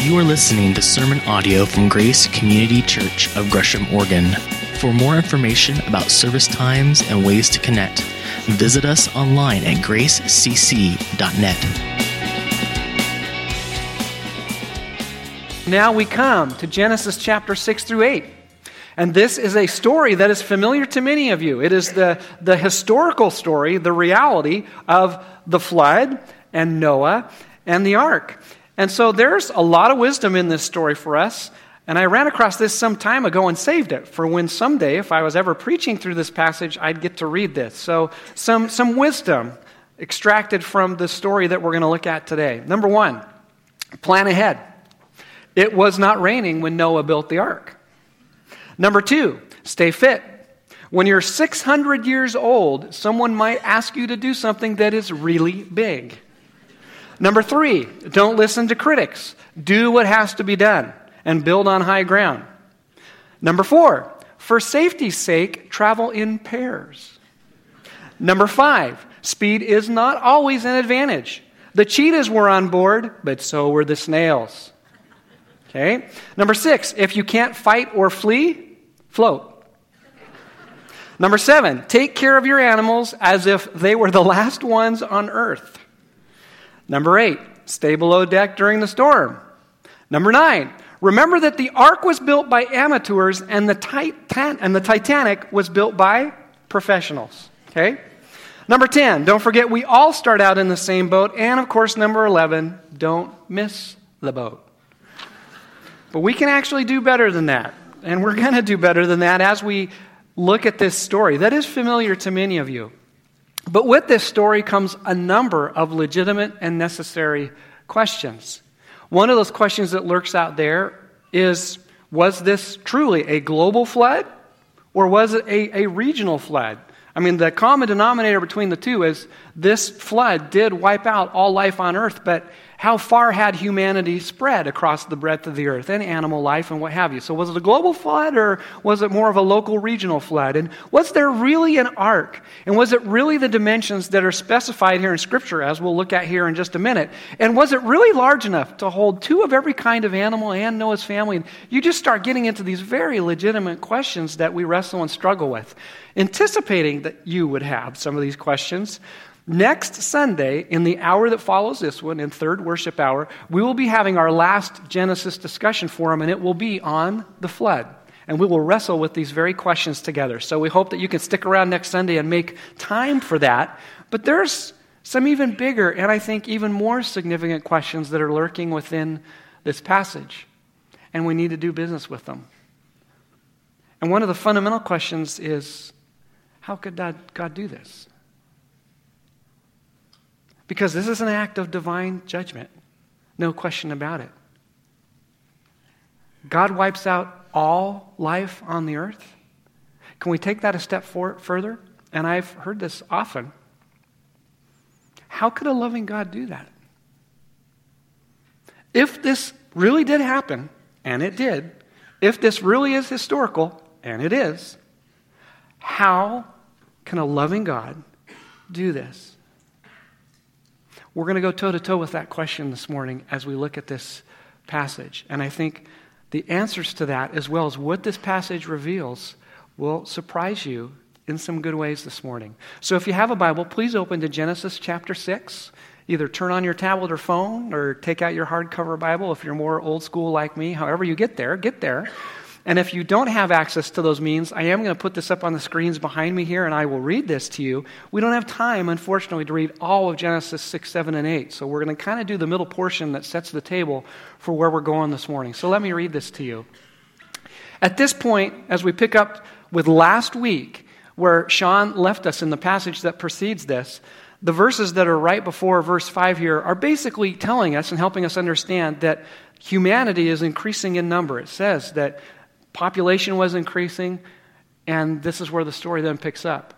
You are listening to sermon audio from Grace Community Church of Gresham, Oregon. For more information about service times and ways to connect, visit us online at gracecc.net. Now we come to Genesis chapter 6 through 8. And this is a story that is familiar to many of you. It is the, the historical story, the reality of the flood and Noah and the ark. And so there's a lot of wisdom in this story for us. And I ran across this some time ago and saved it for when someday, if I was ever preaching through this passage, I'd get to read this. So, some, some wisdom extracted from the story that we're going to look at today. Number one, plan ahead. It was not raining when Noah built the ark. Number two, stay fit. When you're 600 years old, someone might ask you to do something that is really big. Number three, don't listen to critics. Do what has to be done and build on high ground. Number four, for safety's sake, travel in pairs. Number five, speed is not always an advantage. The cheetahs were on board, but so were the snails. Okay? Number six, if you can't fight or flee, float. Number seven, take care of your animals as if they were the last ones on earth. Number eight, stay below deck during the storm. Number nine, remember that the ark was built by amateurs and the, Titan- and the Titanic was built by professionals. Okay? Number 10, don't forget we all start out in the same boat. And of course, number 11, don't miss the boat. But we can actually do better than that. And we're going to do better than that as we look at this story that is familiar to many of you. But with this story comes a number of legitimate and necessary questions. One of those questions that lurks out there is Was this truly a global flood or was it a, a regional flood? I mean, the common denominator between the two is this flood did wipe out all life on earth, but how far had humanity spread across the breadth of the earth and animal life and what have you? So, was it a global flood or was it more of a local regional flood? And was there really an ark? And was it really the dimensions that are specified here in Scripture, as we'll look at here in just a minute? And was it really large enough to hold two of every kind of animal and Noah's family? And you just start getting into these very legitimate questions that we wrestle and struggle with. Anticipating that you would have some of these questions, Next Sunday, in the hour that follows this one, in third worship hour, we will be having our last Genesis discussion forum, and it will be on the flood. And we will wrestle with these very questions together. So we hope that you can stick around next Sunday and make time for that. But there's some even bigger and I think even more significant questions that are lurking within this passage. And we need to do business with them. And one of the fundamental questions is how could God do this? Because this is an act of divine judgment. No question about it. God wipes out all life on the earth. Can we take that a step for, further? And I've heard this often. How could a loving God do that? If this really did happen, and it did, if this really is historical, and it is, how can a loving God do this? We're going to go toe to toe with that question this morning as we look at this passage. And I think the answers to that, as well as what this passage reveals, will surprise you in some good ways this morning. So if you have a Bible, please open to Genesis chapter 6. Either turn on your tablet or phone or take out your hardcover Bible if you're more old school like me. However, you get there, get there. And if you don't have access to those means, I am going to put this up on the screens behind me here and I will read this to you. We don't have time, unfortunately, to read all of Genesis 6, 7, and 8. So we're going to kind of do the middle portion that sets the table for where we're going this morning. So let me read this to you. At this point, as we pick up with last week, where Sean left us in the passage that precedes this, the verses that are right before verse 5 here are basically telling us and helping us understand that humanity is increasing in number. It says that Population was increasing, and this is where the story then picks up.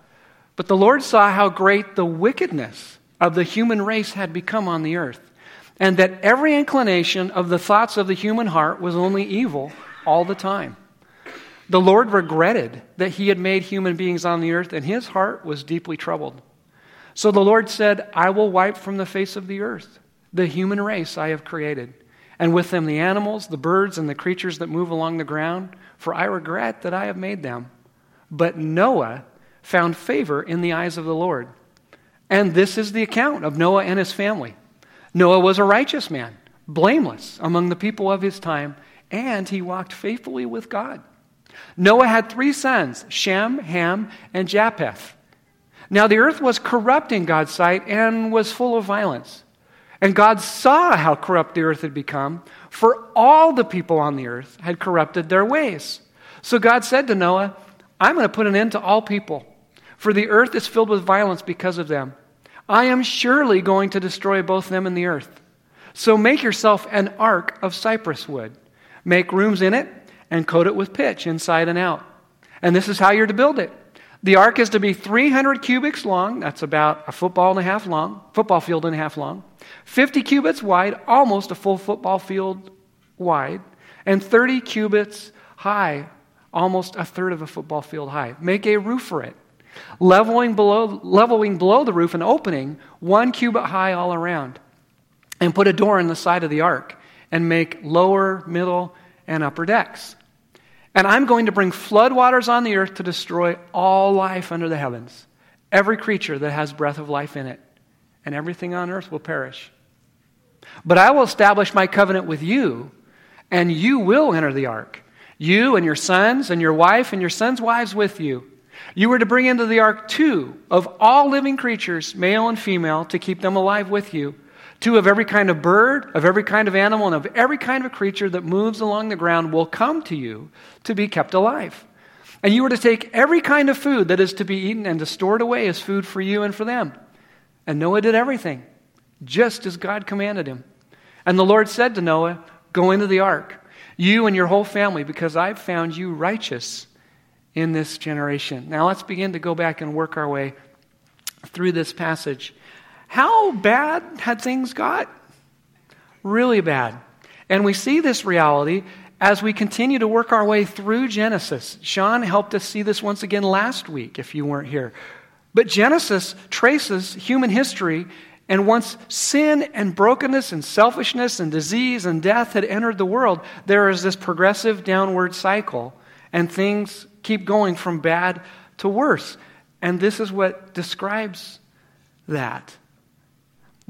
But the Lord saw how great the wickedness of the human race had become on the earth, and that every inclination of the thoughts of the human heart was only evil all the time. The Lord regretted that he had made human beings on the earth, and his heart was deeply troubled. So the Lord said, I will wipe from the face of the earth the human race I have created and with them the animals, the birds, and the creatures that move along the ground, for I regret that I have made them. But Noah found favor in the eyes of the Lord. And this is the account of Noah and his family. Noah was a righteous man, blameless among the people of his time, and he walked faithfully with God. Noah had three sons Shem, Ham, and Japheth. Now the earth was corrupt in God's sight and was full of violence. And God saw how corrupt the earth had become, for all the people on the earth had corrupted their ways. So God said to Noah, I'm going to put an end to all people, for the earth is filled with violence because of them. I am surely going to destroy both them and the earth. So make yourself an ark of cypress wood. Make rooms in it and coat it with pitch inside and out. And this is how you're to build it. The ark is to be 300 cubits long, that's about a football and a half long, football field and a half long, 50 cubits wide, almost a full football field wide, and 30 cubits high, almost a third of a football field high. Make a roof for it. Leveling below, leveling below the roof, an opening one cubit high all around. And put a door in the side of the ark and make lower, middle, and upper decks. And I'm going to bring floodwaters on the earth to destroy all life under the heavens, every creature that has breath of life in it, and everything on earth will perish. But I will establish my covenant with you, and you will enter the ark, you and your sons, and your wife, and your sons' wives with you. You were to bring into the ark two of all living creatures, male and female, to keep them alive with you. Two of every kind of bird, of every kind of animal, and of every kind of creature that moves along the ground will come to you to be kept alive. And you are to take every kind of food that is to be eaten and to store it away as food for you and for them. And Noah did everything, just as God commanded him. And the Lord said to Noah, Go into the ark, you and your whole family, because I've found you righteous in this generation. Now let's begin to go back and work our way through this passage. How bad had things got? Really bad. And we see this reality as we continue to work our way through Genesis. Sean helped us see this once again last week, if you weren't here. But Genesis traces human history, and once sin and brokenness and selfishness and disease and death had entered the world, there is this progressive downward cycle, and things keep going from bad to worse. And this is what describes that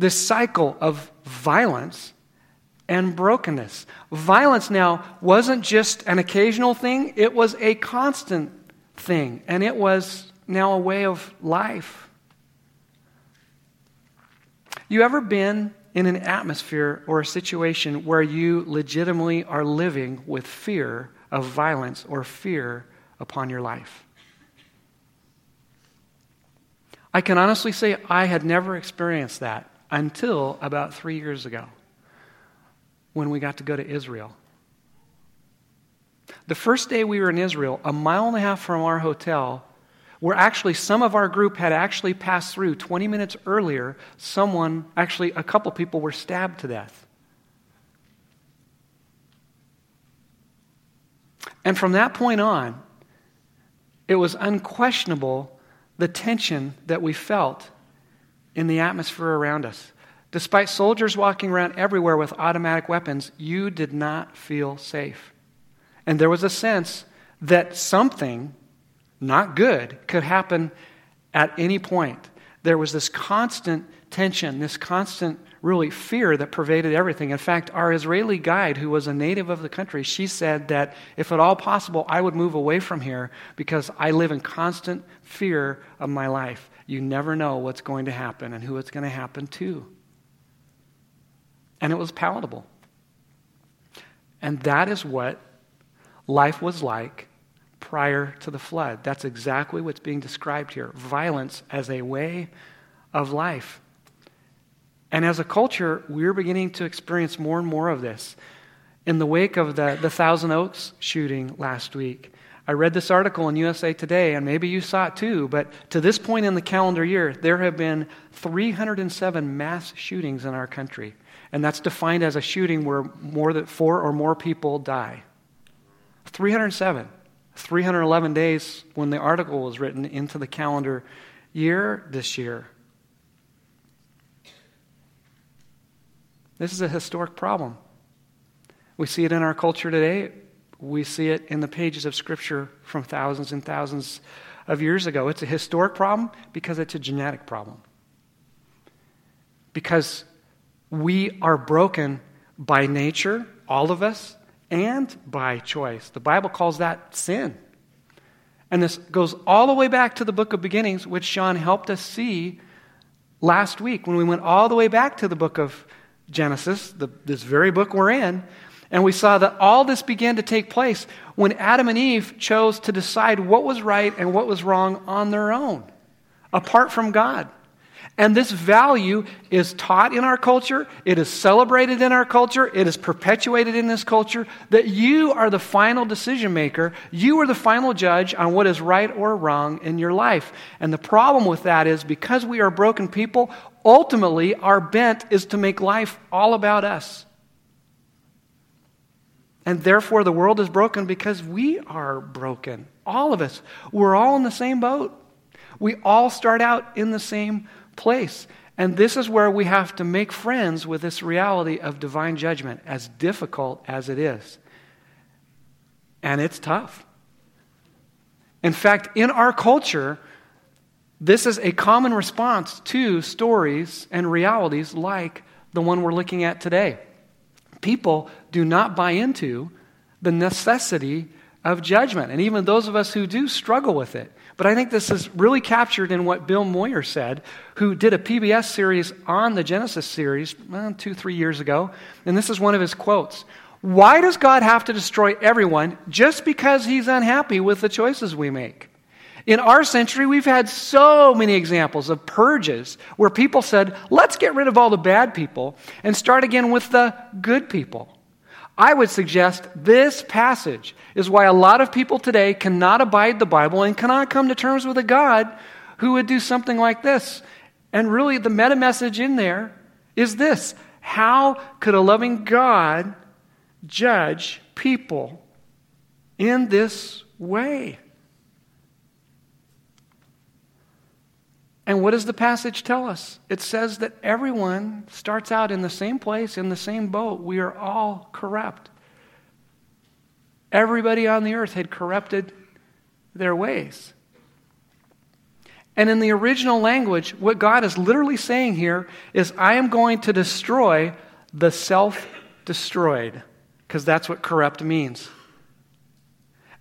this cycle of violence and brokenness. Violence now wasn't just an occasional thing, it was a constant thing, and it was now a way of life. You ever been in an atmosphere or a situation where you legitimately are living with fear of violence or fear upon your life? I can honestly say I had never experienced that until about three years ago when we got to go to Israel. The first day we were in Israel, a mile and a half from our hotel, where actually some of our group had actually passed through 20 minutes earlier, someone, actually a couple people, were stabbed to death. And from that point on, it was unquestionable the tension that we felt in the atmosphere around us. Despite soldiers walking around everywhere with automatic weapons, you did not feel safe. And there was a sense that something not good could happen at any point. There was this constant tension, this constant, really, fear that pervaded everything. In fact, our Israeli guide, who was a native of the country, she said that if at all possible, I would move away from here because I live in constant fear of my life. You never know what's going to happen and who it's going to happen to. And it was palatable. And that is what life was like prior to the flood. That's exactly what's being described here violence as a way of life. And as a culture, we're beginning to experience more and more of this. In the wake of the, the Thousand Oaks shooting last week, I read this article in USA Today, and maybe you saw it too, but to this point in the calendar year, there have been 307 mass shootings in our country. And that's defined as a shooting where more than four or more people die. 307. 311 days when the article was written into the calendar year this year. This is a historic problem. We see it in our culture today. We see it in the pages of Scripture from thousands and thousands of years ago. It's a historic problem because it's a genetic problem. Because we are broken by nature, all of us, and by choice. The Bible calls that sin. And this goes all the way back to the book of beginnings, which Sean helped us see last week when we went all the way back to the book of Genesis, the, this very book we're in. And we saw that all this began to take place when Adam and Eve chose to decide what was right and what was wrong on their own, apart from God. And this value is taught in our culture, it is celebrated in our culture, it is perpetuated in this culture that you are the final decision maker. You are the final judge on what is right or wrong in your life. And the problem with that is because we are broken people, ultimately our bent is to make life all about us. And therefore, the world is broken because we are broken. All of us. We're all in the same boat. We all start out in the same place. And this is where we have to make friends with this reality of divine judgment, as difficult as it is. And it's tough. In fact, in our culture, this is a common response to stories and realities like the one we're looking at today. People do not buy into the necessity of judgment. And even those of us who do struggle with it. But I think this is really captured in what Bill Moyer said, who did a PBS series on the Genesis series well, two, three years ago. And this is one of his quotes Why does God have to destroy everyone just because he's unhappy with the choices we make? In our century, we've had so many examples of purges where people said, let's get rid of all the bad people and start again with the good people. I would suggest this passage is why a lot of people today cannot abide the Bible and cannot come to terms with a God who would do something like this. And really, the meta message in there is this How could a loving God judge people in this way? And what does the passage tell us? It says that everyone starts out in the same place, in the same boat. We are all corrupt. Everybody on the earth had corrupted their ways. And in the original language, what God is literally saying here is, I am going to destroy the self destroyed, because that's what corrupt means.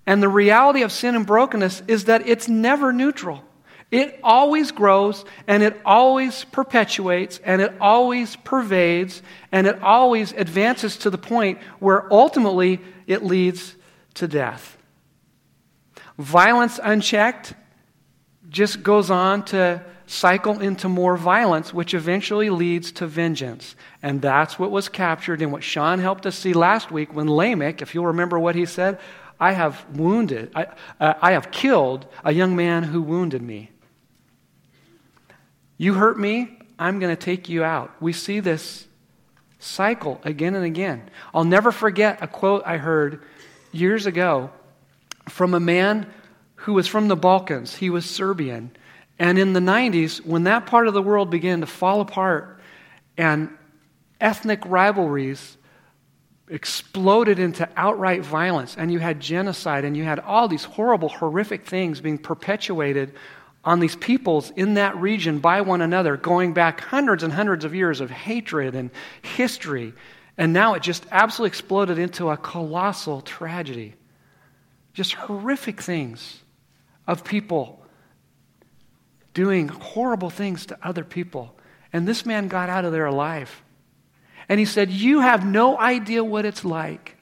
And the reality of sin and brokenness is that it's never neutral. It always grows and it always perpetuates and it always pervades and it always advances to the point where ultimately it leads to death. Violence unchecked just goes on to cycle into more violence, which eventually leads to vengeance. And that's what was captured in what Sean helped us see last week when Lamech, if you'll remember what he said, I have wounded, I, uh, I have killed a young man who wounded me. You hurt me, I'm going to take you out. We see this cycle again and again. I'll never forget a quote I heard years ago from a man who was from the Balkans. He was Serbian. And in the 90s, when that part of the world began to fall apart and ethnic rivalries exploded into outright violence, and you had genocide, and you had all these horrible, horrific things being perpetuated on these peoples in that region by one another, going back hundreds and hundreds of years of hatred and history. And now it just absolutely exploded into a colossal tragedy. Just horrific things of people doing horrible things to other people. And this man got out of there alive. And he said, You have no idea what it's like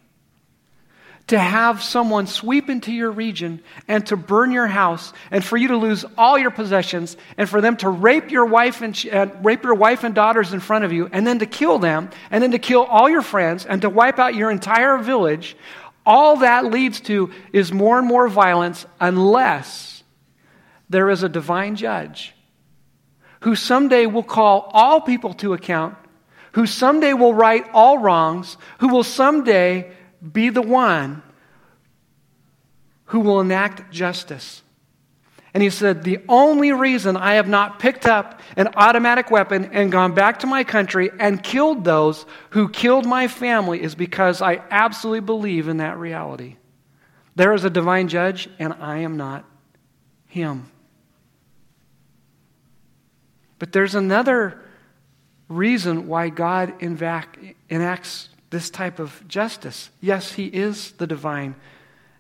to have someone sweep into your region and to burn your house and for you to lose all your possessions and for them to rape your wife and uh, rape your wife and daughters in front of you and then to kill them and then to kill all your friends and to wipe out your entire village all that leads to is more and more violence unless there is a divine judge who someday will call all people to account who someday will right all wrongs who will someday be the one who will enact justice. And he said, The only reason I have not picked up an automatic weapon and gone back to my country and killed those who killed my family is because I absolutely believe in that reality. There is a divine judge, and I am not him. But there's another reason why God enacts this type of justice. Yes, He is the divine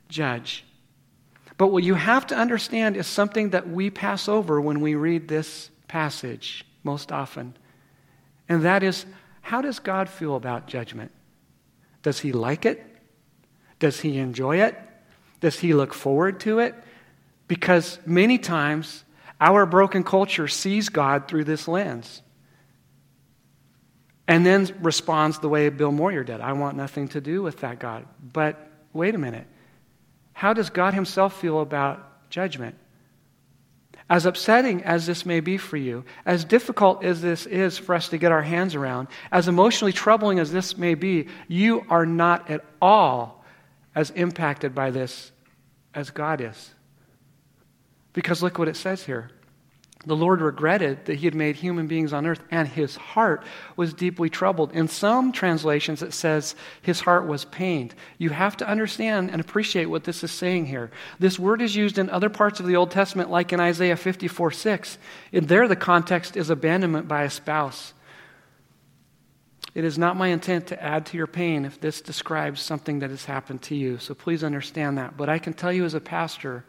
judge. But what you have to understand is something that we pass over when we read this passage most often. And that is how does God feel about judgment? Does He like it? Does He enjoy it? Does He look forward to it? Because many times our broken culture sees God through this lens and then responds the way Bill Moyer did I want nothing to do with that God. But wait a minute. How does God Himself feel about judgment? As upsetting as this may be for you, as difficult as this is for us to get our hands around, as emotionally troubling as this may be, you are not at all as impacted by this as God is. Because look what it says here. The Lord regretted that he had made human beings on earth, and his heart was deeply troubled. In some translations, it says his heart was pained. You have to understand and appreciate what this is saying here. This word is used in other parts of the Old Testament, like in Isaiah 54 6. In there, the context is abandonment by a spouse. It is not my intent to add to your pain if this describes something that has happened to you. So please understand that. But I can tell you as a pastor,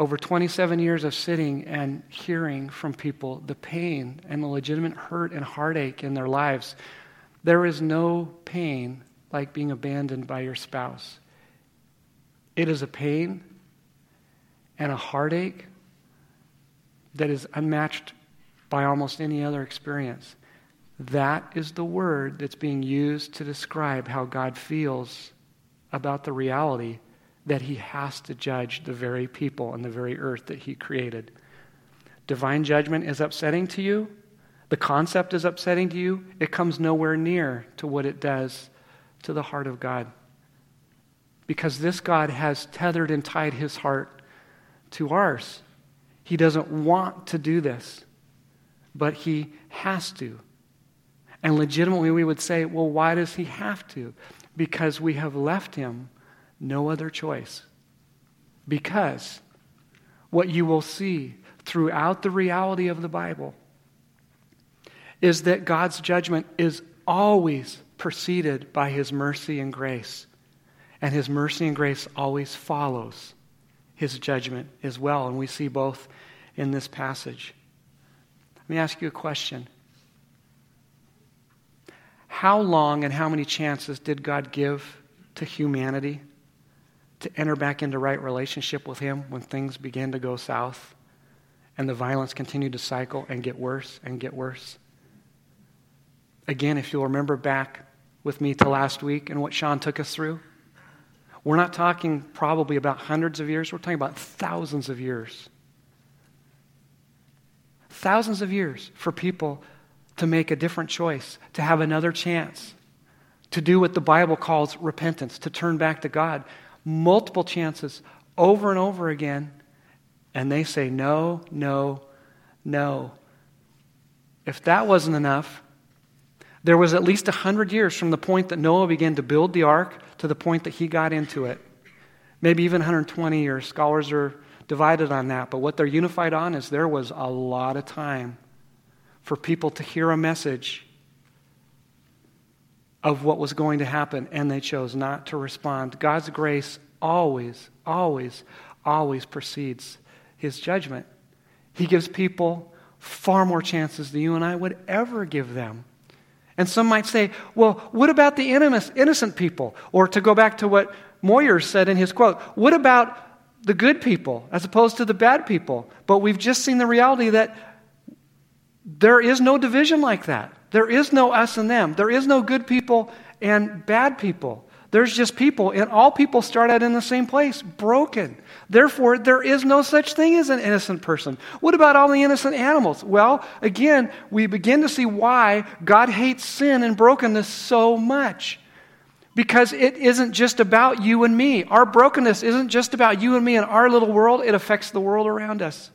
over 27 years of sitting and hearing from people the pain and the legitimate hurt and heartache in their lives, there is no pain like being abandoned by your spouse. It is a pain and a heartache that is unmatched by almost any other experience. That is the word that's being used to describe how God feels about the reality that he has to judge the very people and the very earth that he created. Divine judgment is upsetting to you. The concept is upsetting to you. It comes nowhere near to what it does to the heart of God. Because this God has tethered and tied his heart to ours. He doesn't want to do this, but he has to. And legitimately, we would say, well, why does he have to? Because we have left him no other choice. Because what you will see throughout the reality of the Bible is that God's judgment is always preceded by his mercy and grace. And his mercy and grace always follows his judgment as well. And we see both in this passage. Let me ask you a question. How long and how many chances did God give to humanity to enter back into right relationship with Him when things began to go south and the violence continued to cycle and get worse and get worse. Again, if you'll remember back with me to last week and what Sean took us through, we're not talking probably about hundreds of years, we're talking about thousands of years. Thousands of years for people to make a different choice, to have another chance, to do what the Bible calls repentance, to turn back to God multiple chances over and over again, and they say no, no, no. If that wasn't enough, there was at least 100 years from the point that Noah began to build the ark to the point that he got into it. Maybe even 120 years. Scholars are divided on that. But what they're unified on is there was a lot of time for people to hear a message of what was going to happen, and they chose not to respond. God's grace always, always, always precedes his judgment. He gives people far more chances than you and I would ever give them. And some might say, well, what about the innocent people? Or to go back to what Moyer said in his quote, what about the good people as opposed to the bad people? But we've just seen the reality that there is no division like that. There is no us and them. There is no good people and bad people. There's just people, and all people start out in the same place, broken. Therefore, there is no such thing as an innocent person. What about all the innocent animals? Well, again, we begin to see why God hates sin and brokenness so much. Because it isn't just about you and me. Our brokenness isn't just about you and me and our little world, it affects the world around us.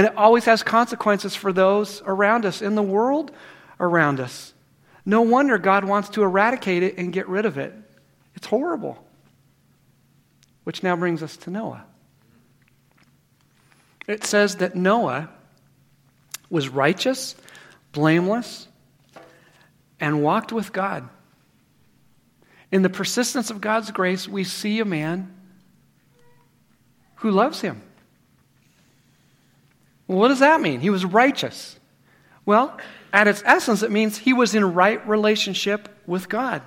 And it always has consequences for those around us, in the world around us. No wonder God wants to eradicate it and get rid of it. It's horrible. Which now brings us to Noah. It says that Noah was righteous, blameless, and walked with God. In the persistence of God's grace, we see a man who loves him. What does that mean? He was righteous. Well, at its essence, it means he was in right relationship with God.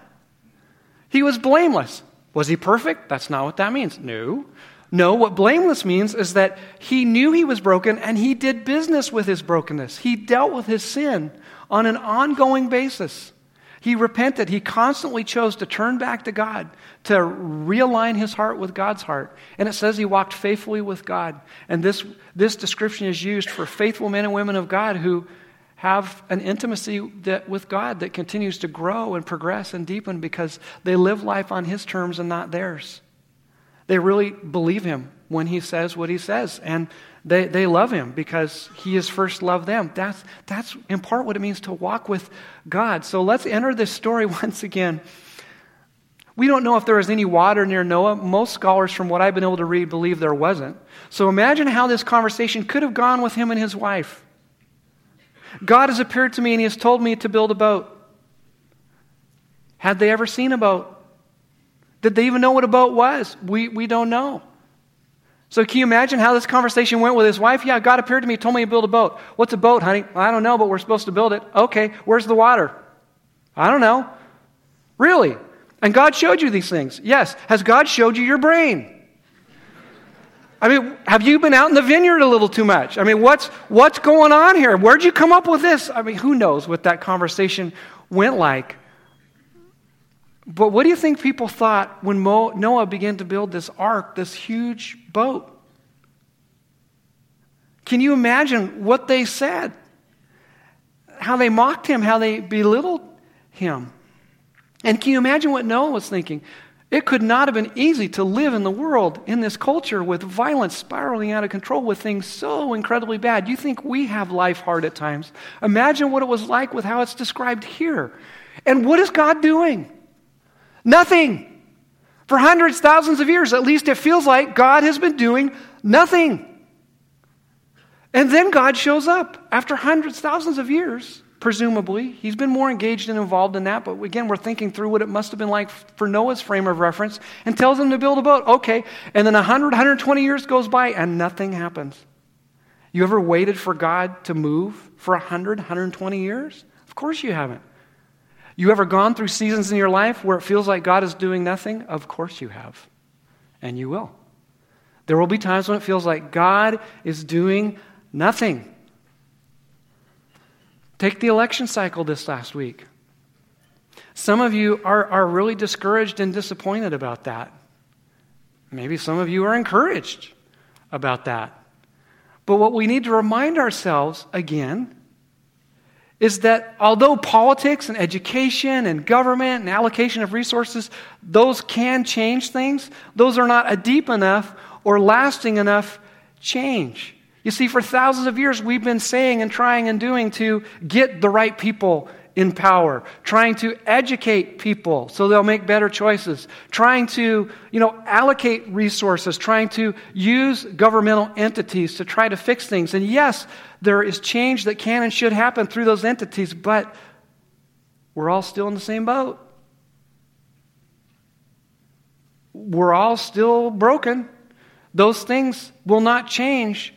He was blameless. Was he perfect? That's not what that means. No. No, what blameless means is that he knew he was broken and he did business with his brokenness. He dealt with his sin on an ongoing basis. He repented. He constantly chose to turn back to God, to realign his heart with God's heart. And it says he walked faithfully with God. And this, this description is used for faithful men and women of God who have an intimacy that, with God that continues to grow and progress and deepen because they live life on his terms and not theirs. They really believe him when he says what he says. And they, they love him because he has first loved them. That's, that's in part what it means to walk with God. So let's enter this story once again. We don't know if there was any water near Noah. Most scholars, from what I've been able to read, believe there wasn't. So imagine how this conversation could have gone with him and his wife. God has appeared to me and he has told me to build a boat. Had they ever seen a boat? Did they even know what a boat was? We, we don't know. So can you imagine how this conversation went with his wife? Yeah, God appeared to me, told me to build a boat. What's a boat, honey? I don't know, but we're supposed to build it. Okay, where's the water? I don't know. Really? And God showed you these things? Yes. Has God showed you your brain? I mean, have you been out in the vineyard a little too much? I mean, what's, what's going on here? Where'd you come up with this? I mean, who knows what that conversation went like? But what do you think people thought when Mo, Noah began to build this ark, this huge boat? Can you imagine what they said? How they mocked him, how they belittled him. And can you imagine what Noah was thinking? It could not have been easy to live in the world, in this culture, with violence spiraling out of control, with things so incredibly bad. You think we have life hard at times. Imagine what it was like with how it's described here. And what is God doing? Nothing. For hundreds, thousands of years, at least it feels like God has been doing nothing. And then God shows up after hundreds, thousands of years, presumably. He's been more engaged and involved in that, but again, we're thinking through what it must have been like for Noah's frame of reference and tells him to build a boat. Okay. And then 100, 120 years goes by and nothing happens. You ever waited for God to move for 100, 120 years? Of course you haven't. You ever gone through seasons in your life where it feels like God is doing nothing? Of course you have. And you will. There will be times when it feels like God is doing nothing. Take the election cycle this last week. Some of you are, are really discouraged and disappointed about that. Maybe some of you are encouraged about that. But what we need to remind ourselves again is that although politics and education and government and allocation of resources, those can change things, those are not a deep enough or lasting enough change. You see, for thousands of years, we've been saying and trying and doing to get the right people in power, trying to educate people so they'll make better choices, trying to, you know, allocate resources, trying to use governmental entities to try to fix things. And yes, there is change that can and should happen through those entities, but we're all still in the same boat. We're all still broken. Those things will not change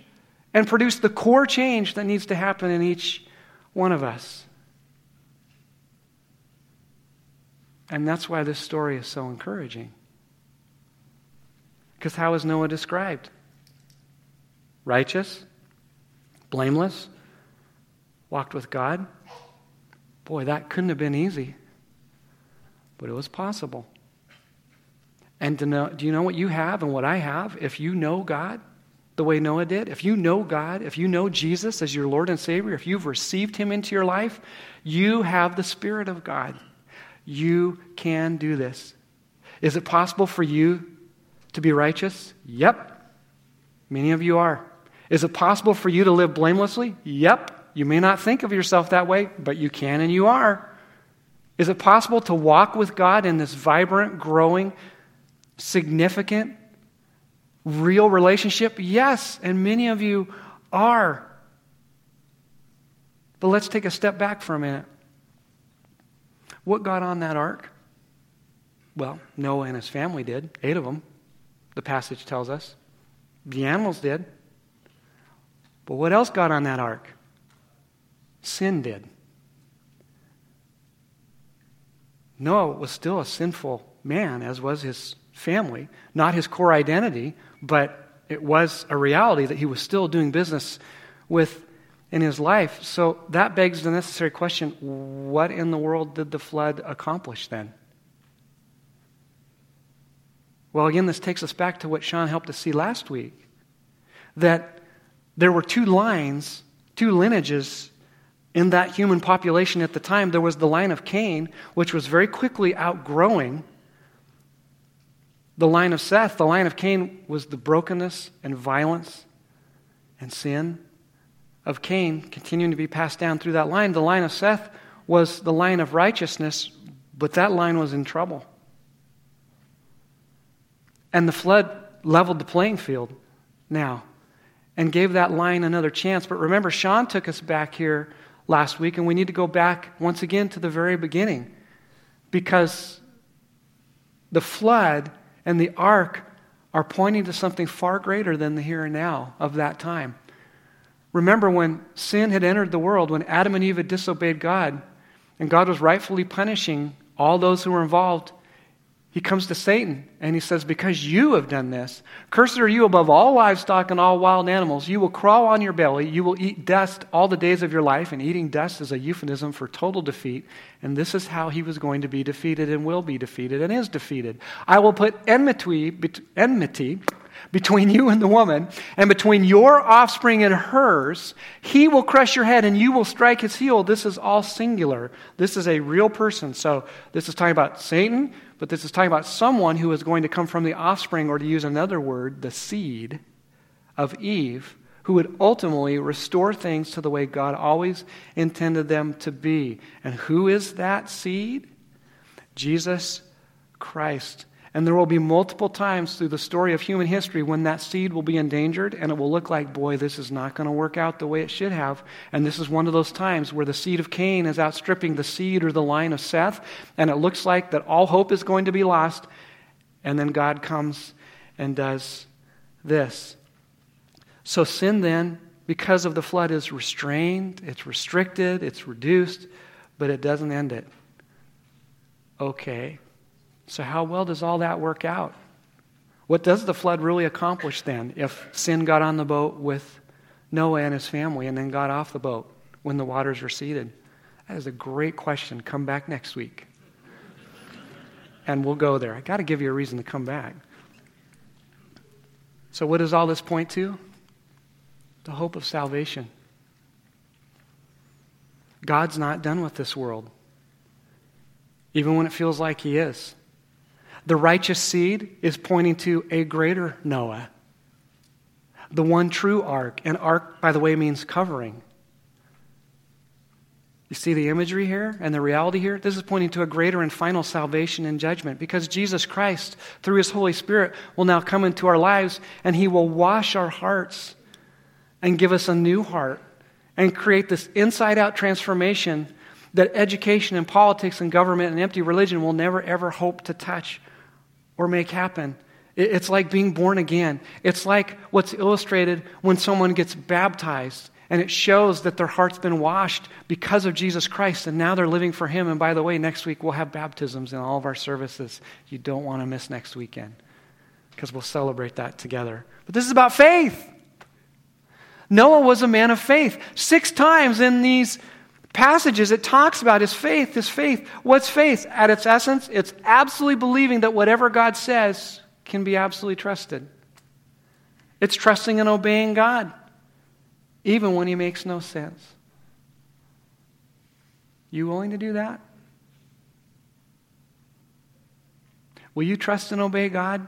and produce the core change that needs to happen in each one of us. And that's why this story is so encouraging. Because how is Noah described? Righteous, blameless, walked with God. Boy, that couldn't have been easy, but it was possible. And know, do you know what you have and what I have if you know God the way Noah did? If you know God, if you know Jesus as your Lord and Savior, if you've received Him into your life, you have the Spirit of God. You can do this. Is it possible for you to be righteous? Yep. Many of you are. Is it possible for you to live blamelessly? Yep. You may not think of yourself that way, but you can and you are. Is it possible to walk with God in this vibrant, growing, significant, real relationship? Yes, and many of you are. But let's take a step back for a minute. What got on that ark? Well, Noah and his family did, eight of them, the passage tells us. The animals did. But what else got on that ark? Sin did. Noah was still a sinful man, as was his family. Not his core identity, but it was a reality that he was still doing business with in his life. So that begs the necessary question what in the world did the flood accomplish then? Well, again, this takes us back to what Sean helped us see last week that there were two lines, two lineages in that human population at the time. There was the line of Cain, which was very quickly outgrowing the line of Seth. The line of Cain was the brokenness and violence and sin of Cain continuing to be passed down through that line. The line of Seth was the line of righteousness, but that line was in trouble. And the flood leveled the playing field now and gave that line another chance. But remember, Sean took us back here last week, and we need to go back once again to the very beginning because the flood and the ark are pointing to something far greater than the here and now of that time. Remember when sin had entered the world, when Adam and Eve had disobeyed God, and God was rightfully punishing all those who were involved he comes to Satan and he says, Because you have done this, cursed are you above all livestock and all wild animals. You will crawl on your belly. You will eat dust all the days of your life. And eating dust is a euphemism for total defeat. And this is how he was going to be defeated and will be defeated and is defeated. I will put enmity, enmity between you and the woman, and between your offspring and hers. He will crush your head and you will strike his heel. This is all singular. This is a real person. So this is talking about Satan but this is talking about someone who is going to come from the offspring, or to use another word, the seed of Eve, who would ultimately restore things to the way God always intended them to be. And who is that seed? Jesus Christ. And there will be multiple times through the story of human history when that seed will be endangered and it will look like, boy, this is not going to work out the way it should have. And this is one of those times where the seed of Cain is outstripping the seed or the line of Seth, and it looks like that all hope is going to be lost. And then God comes and does this. So sin then, because of the flood, is restrained, it's restricted, it's reduced, but it doesn't end it. Okay. So, how well does all that work out? What does the flood really accomplish then if sin got on the boat with Noah and his family and then got off the boat when the waters receded? That is a great question. Come back next week. And we'll go there. I got to give you a reason to come back. So, what does all this point to? The hope of salvation. God's not done with this world, even when it feels like He is. The righteous seed is pointing to a greater Noah, the one true ark. And ark, by the way, means covering. You see the imagery here and the reality here? This is pointing to a greater and final salvation and judgment because Jesus Christ, through his Holy Spirit, will now come into our lives and he will wash our hearts and give us a new heart and create this inside out transformation that education and politics and government and empty religion will never ever hope to touch or make happen. It's like being born again. It's like what's illustrated when someone gets baptized and it shows that their heart's been washed because of Jesus Christ and now they're living for Him. And by the way, next week we'll have baptisms in all of our services. You don't want to miss next weekend because we'll celebrate that together. But this is about faith. Noah was a man of faith. Six times in these passages, it talks about his faith. His faith. What's faith? At its essence, it's absolutely believing that whatever God says can be absolutely trusted. It's trusting and obeying God, even when he makes no sense. You willing to do that? Will you trust and obey God?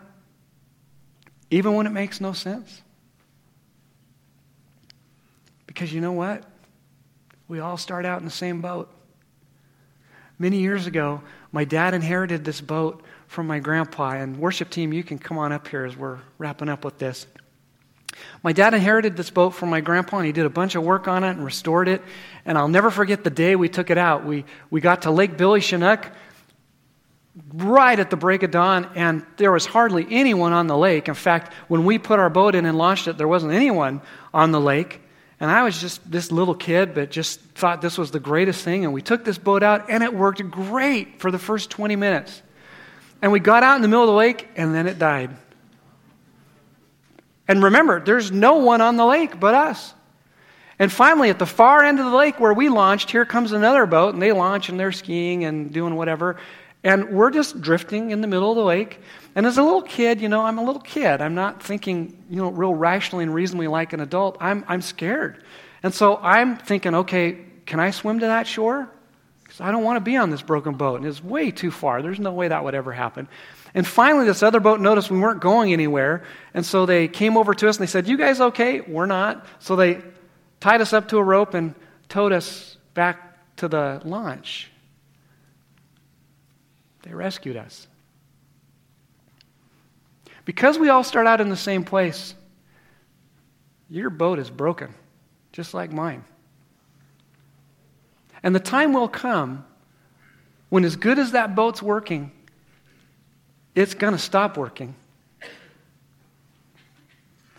Even when it makes no sense? Because you know what? We all start out in the same boat. Many years ago, my dad inherited this boat from my grandpa. And, worship team, you can come on up here as we're wrapping up with this. My dad inherited this boat from my grandpa, and he did a bunch of work on it and restored it. And I'll never forget the day we took it out. We, we got to Lake Billy Chinook right at the break of dawn, and there was hardly anyone on the lake. In fact, when we put our boat in and launched it, there wasn't anyone on the lake. And I was just this little kid, but just thought this was the greatest thing. And we took this boat out, and it worked great for the first 20 minutes. And we got out in the middle of the lake, and then it died. And remember, there's no one on the lake but us. And finally, at the far end of the lake where we launched, here comes another boat, and they launch and they're skiing and doing whatever. And we're just drifting in the middle of the lake. And as a little kid, you know, I'm a little kid. I'm not thinking, you know, real rationally and reasonably like an adult. I'm, I'm scared. And so I'm thinking, okay, can I swim to that shore? Because I don't want to be on this broken boat. And it's way too far. There's no way that would ever happen. And finally, this other boat noticed we weren't going anywhere. And so they came over to us and they said, You guys okay? We're not. So they tied us up to a rope and towed us back to the launch. They rescued us. Because we all start out in the same place, your boat is broken, just like mine. And the time will come when, as good as that boat's working, it's going to stop working.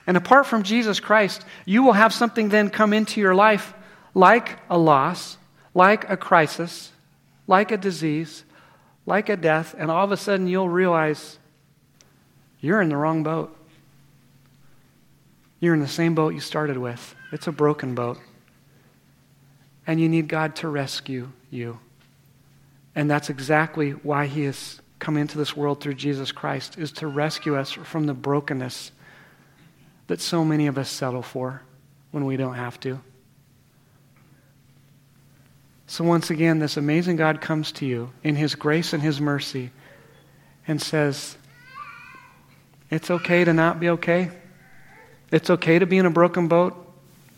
And apart from Jesus Christ, you will have something then come into your life like a loss, like a crisis, like a disease, like a death, and all of a sudden you'll realize you're in the wrong boat. You're in the same boat you started with. It's a broken boat. And you need God to rescue you. And that's exactly why He has come into this world through Jesus Christ, is to rescue us from the brokenness that so many of us settle for when we don't have to. So, once again, this amazing God comes to you in His grace and His mercy and says, It's okay to not be okay. It's okay to be in a broken boat,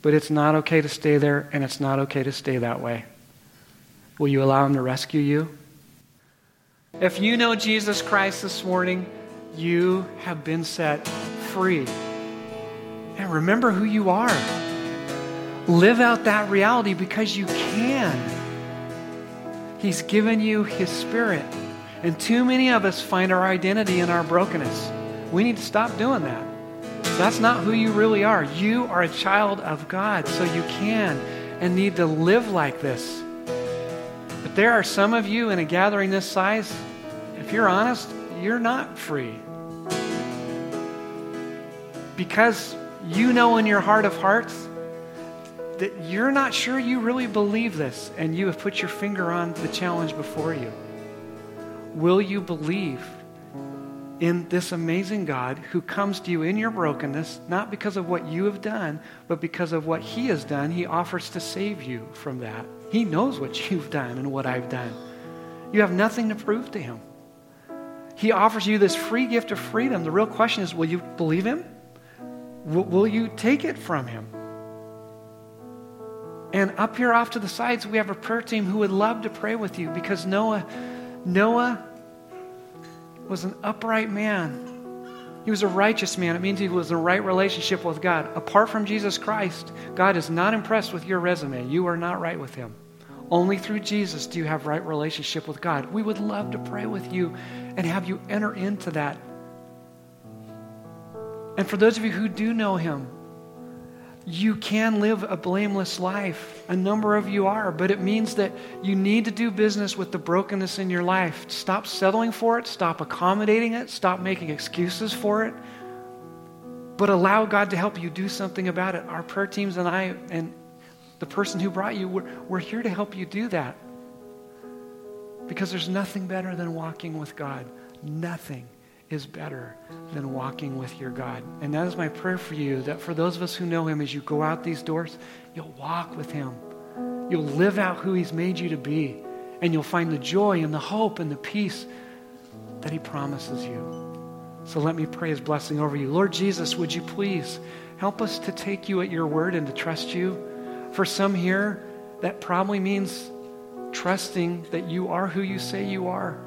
but it's not okay to stay there, and it's not okay to stay that way. Will you allow Him to rescue you? If you know Jesus Christ this morning, you have been set free. And remember who you are. Live out that reality because you can. He's given you His Spirit. And too many of us find our identity in our brokenness. We need to stop doing that. That's not who you really are. You are a child of God, so you can and need to live like this. But there are some of you in a gathering this size, if you're honest, you're not free. Because you know in your heart of hearts that you're not sure you really believe this and you have put your finger on the challenge before you. Will you believe in this amazing God who comes to you in your brokenness, not because of what you have done, but because of what He has done? He offers to save you from that. He knows what you've done and what I've done. You have nothing to prove to Him. He offers you this free gift of freedom. The real question is will you believe Him? Will you take it from Him? And up here off to the sides, we have a prayer team who would love to pray with you because Noah, Noah was an upright man. He was a righteous man. It means he was in a right relationship with God. Apart from Jesus Christ, God is not impressed with your resume. You are not right with him. Only through Jesus do you have right relationship with God. We would love to pray with you and have you enter into that. And for those of you who do know him, you can live a blameless life. A number of you are, but it means that you need to do business with the brokenness in your life. Stop settling for it, stop accommodating it, stop making excuses for it, but allow God to help you do something about it. Our prayer teams and I, and the person who brought you, we're, we're here to help you do that. Because there's nothing better than walking with God. Nothing is better than walking with your God. And that is my prayer for you that for those of us who know Him, as you go out these doors, you'll walk with Him. You'll live out who He's made you to be. And you'll find the joy and the hope and the peace that He promises you. So let me pray His blessing over you. Lord Jesus, would you please help us to take you at your word and to trust you? For some here, that probably means trusting that you are who you say you are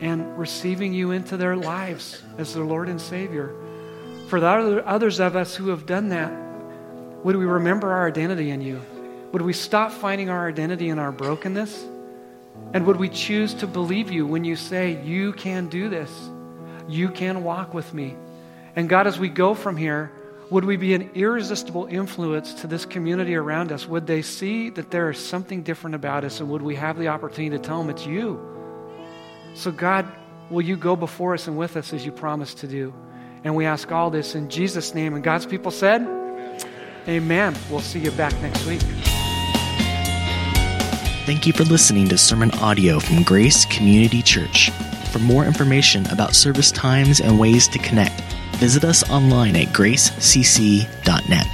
and receiving you into their lives as their Lord and Savior. For the others of us who have done that, would we remember our identity in you? Would we stop finding our identity in our brokenness? And would we choose to believe you when you say, You can do this? You can walk with me. And God, as we go from here, would we be an irresistible influence to this community around us? Would they see that there is something different about us? And would we have the opportunity to tell them it's you? So, God, will you go before us and with us as you promised to do? And we ask all this in Jesus' name. And God's people said, Amen. Amen. We'll see you back next week. Thank you for listening to sermon audio from Grace Community Church. For more information about service times and ways to connect, visit us online at gracecc.net.